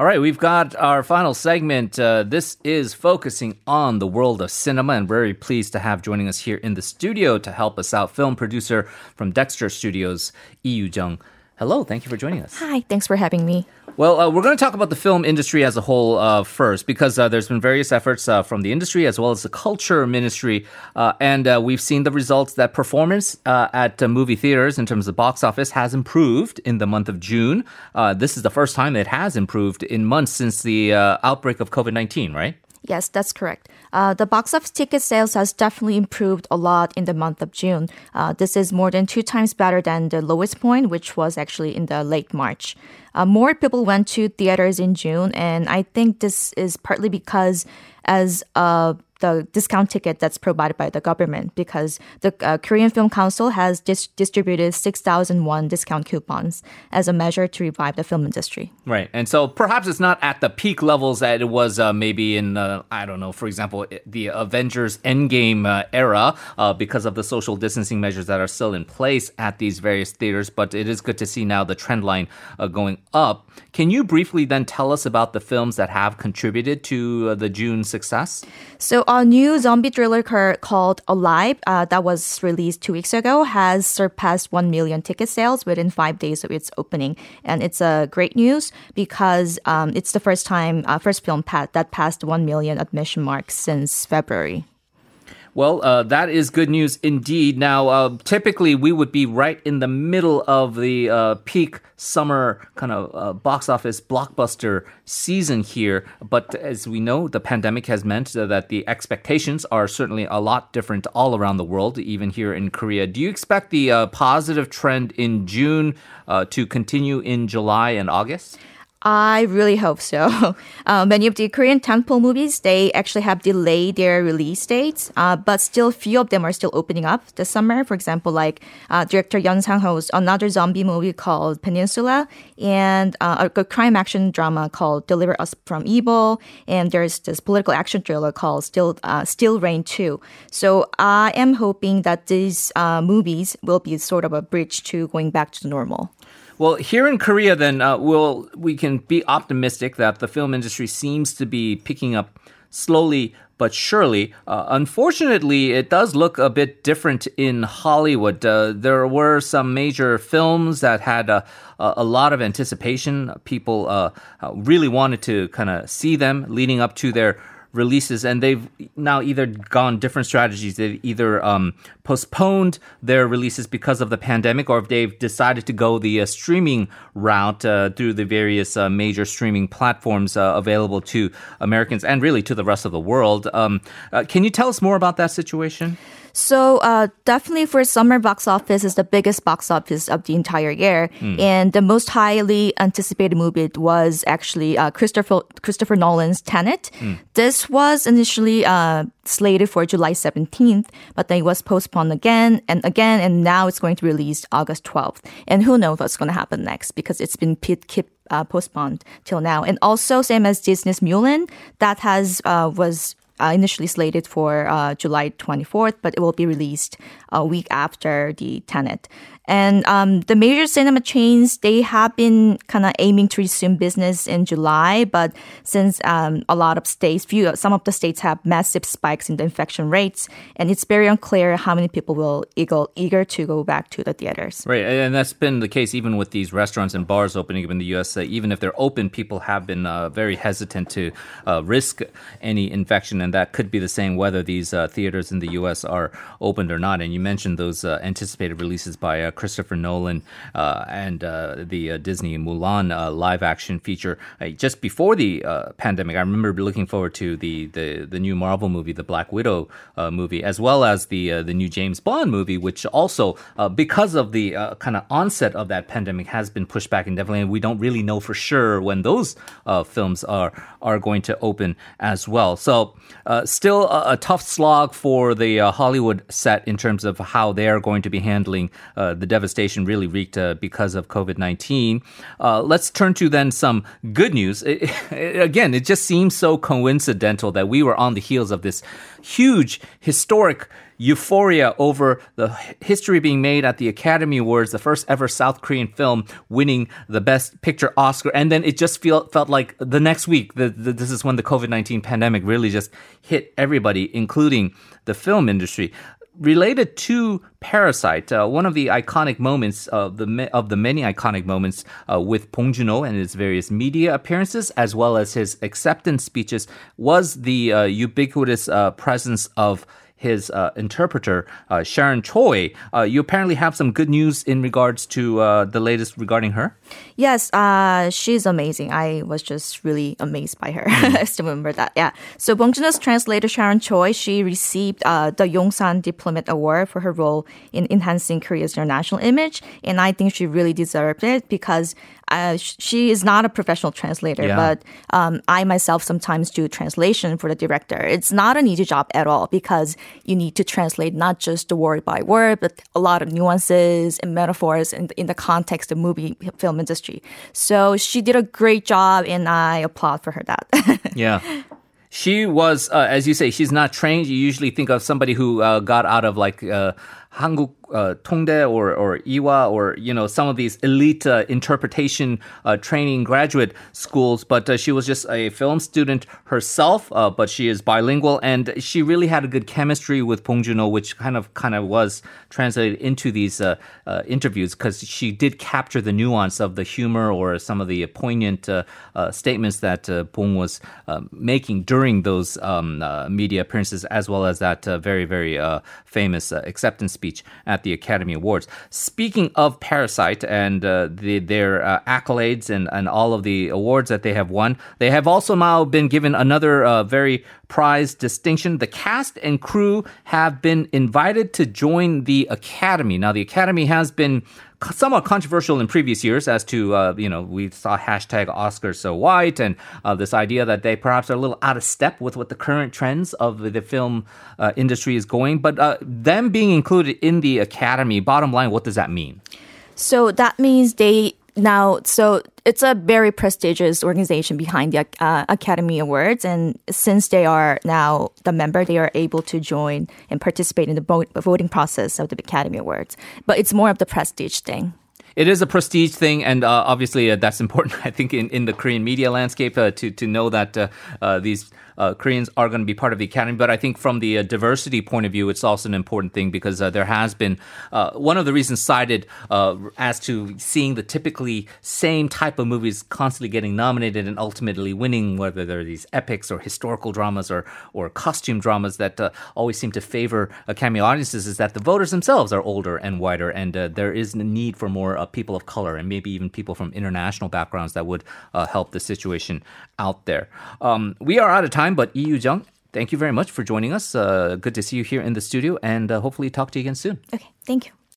All right, we've got our final segment. Uh, this is focusing on the world of cinema, and very pleased to have joining us here in the studio to help us out, film producer from Dexter Studios, Yoojung. Hello, thank you for joining us. Hi, thanks for having me. Well, uh, we're going to talk about the film industry as a whole uh, first, because uh, there's been various efforts uh, from the industry as well as the culture ministry, uh, and uh, we've seen the results that performance at movie theaters in terms of box office has improved in the month of June. this is the first time it has improved in months since the outbreak of COVID nineteen, right? Yes, that's correct. Uh, the box office ticket sales has definitely improved a lot in the month of June. Uh, this is more than two times better than the lowest point, which was actually in the late March. Uh, more people went to theaters in June, and I think this is partly because as uh, the discount ticket that's provided by the government because the uh, Korean Film Council has dis- distributed 6,001 discount coupons as a measure to revive the film industry. Right. And so perhaps it's not at the peak levels that it was uh, maybe in, uh, I don't know, for example, the Avengers Endgame uh, era uh, because of the social distancing measures that are still in place at these various theaters. But it is good to see now the trend line uh, going up. Can you briefly then tell us about the films that have contributed to the June success? So a new zombie thriller called Alive uh, that was released two weeks ago has surpassed 1 million ticket sales within five days of its opening. And it's a uh, great news because um, it's the first time, uh, first film pat- that passed 1 million admission mark since February. Well, uh, that is good news indeed. Now, uh, typically we would be right in the middle of the uh, peak summer kind of uh, box office blockbuster season here. But as we know, the pandemic has meant that the expectations are certainly a lot different all around the world, even here in Korea. Do you expect the uh, positive trend in June uh, to continue in July and August? I really hope so. Uh, many of the Korean tentpole movies, they actually have delayed their release dates, uh, but still few of them are still opening up this summer. For example, like uh, director Yeon Sang-ho's another zombie movie called Peninsula, and uh, a, a crime action drama called Deliver Us from Evil, and there's this political action thriller called Steel uh, Steel Rain 2. So I am hoping that these uh, movies will be sort of a bridge to going back to normal. Well, here in Korea, then, uh, we'll, we can be optimistic that the film industry seems to be picking up slowly but surely. Uh, unfortunately, it does look a bit different in Hollywood. Uh, there were some major films that had a, a lot of anticipation. People uh, uh really wanted to kind of see them leading up to their releases, and they've now either gone different strategies. They've either um, postponed their releases because of the pandemic, or if they've decided to go the uh, streaming route uh, through the various uh, major streaming platforms uh, available to Americans and really to the rest of the world. Um, uh, can you tell us more about that situation? So uh, definitely for summer box office is the biggest box office of the entire year, mm. and the most highly anticipated movie was actually uh, Christopher Christopher Nolan's Tenet. Mm. This was initially uh, slated for July 17th, but then it was postponed again and again, and now it's going to be released August 12th. And who knows what's going to happen next because it's been keep uh, postponed till now. And also, same as Disney's Mulan, that has uh, was uh, initially slated for uh, July 24th, but it will be released a week after the Tenet. And um, the major cinema chains, they have been kind of aiming to resume business in July, but since um, a lot of states, few, some of the states have massive spikes in the infection rates, and it's very unclear how many people will eager, eager to go back to the theaters. Right, and that's been the case even with these restaurants and bars opening up in the U.S. Even if they're open, people have been uh, very hesitant to uh, risk any infection, and that could be the same whether these uh, theaters in the U.S. are opened or not. And you mentioned those uh, anticipated releases by uh, Christopher Nolan uh, and uh, the uh, Disney Mulan uh, live action feature uh, just before the uh, pandemic. I remember looking forward to the, the, the new Marvel movie, the Black Widow movie, as well as the the new James Bond movie, which also because of the kind of onset of that pandemic has been pushed back indefinitely. We don't really know for sure when those films are are going to open as well. So still a, a, tough slog for the Hollywood set in terms of how they are going to be handling uh, the devastation really wreaked uh, because of COVID 19. Uh, let's turn to then some good news. It, it, again, it just seems so coincidental that we were on the heels of this huge, historic euphoria over the history being made at the Academy Awards, the first ever South Korean film winning the Best Picture Oscar, and then it just feel, felt like the next week. The, the, this is when the COVID nineteen pandemic really just hit everybody, including the film industry related to Parasite, uh, one of the iconic moments of the of the many iconic moments uh, with Bong Joon-ho and his various media appearances, as well as his acceptance speeches, was the uh, ubiquitous uh, presence of his uh, interpreter, uh, Sharon Choi. Uh, you apparently have some good news in regards to uh, the latest regarding her. Yes, uh, she's amazing. I was just really amazed by her. Mm. I still remember that. Yeah. So Bong Joon-ho's translator Sharon Choi, she received uh, the Yongsan Diplomat Award for her role in enhancing Korea's international image, and I think she really deserved it because uh, she is not a professional translator, yeah. but um, I myself sometimes do translation for the director. It's not an easy job at all because you need to translate not just the word by word, but a lot of nuances and metaphors in, in the context of movie film industry. So she did a great job, and I applaud for her that. yeah. She was, uh, as you say, she's not trained. You usually think of somebody who uh, got out of like uh, Hanguk uh, Tongdae or or Ewha or you know some of these elite uh, interpretation uh, training graduate schools, but uh, she was just a film student herself. Uh, but she is bilingual, and she really had a good chemistry with Bong Joon-ho, which kind of kind of was translated into these uh, interviews because she did capture the nuance of the humor or some of the poignant statements that Bong was making during those um, media appearances, as well as that very very famous acceptance speech at at the Academy Awards. Speaking of Parasite and uh, the, their uh, accolades and, and all of the awards that they have won, they have also now been given another uh, very prized distinction. The cast and crew have been invited to join the Academy. Now, the Academy has been somewhat controversial in previous years as to, uh, you know, we saw hashtag Oscars so white and uh, this idea that they perhaps are a little out of step with what the current trends of the film uh, industry is going. But uh, them being included in the Academy, bottom line, what does that mean? So that means they now, so it's a very prestigious organization behind the uh, Academy Awards, and since they are now the member, they are able to join and participate in the voting process of the Academy Awards. But it's more of the prestige thing. It is a prestige thing, and uh, obviously uh, that's important. I think in, in the Korean media landscape uh, to to know that uh, uh, these uh, Koreans are going to be part of the academy. But I think from the uh, diversity point of view, it's also an important thing because uh, there has been uh, one of the reasons cited uh, as to seeing the typically same type of movies constantly getting nominated and ultimately winning, whether they're these epics or historical dramas or or costume dramas that uh, always seem to favor cameo audiences, is that the voters themselves are older and whiter, and there is a need for more people of color and maybe even people from international backgrounds that would help the situation out there. Um, we are out of time time, but Lee Jung, thank you very much for joining us. Uh, good to see you here in the studio, and uh, hopefully talk to you again soon. Okay, thank you.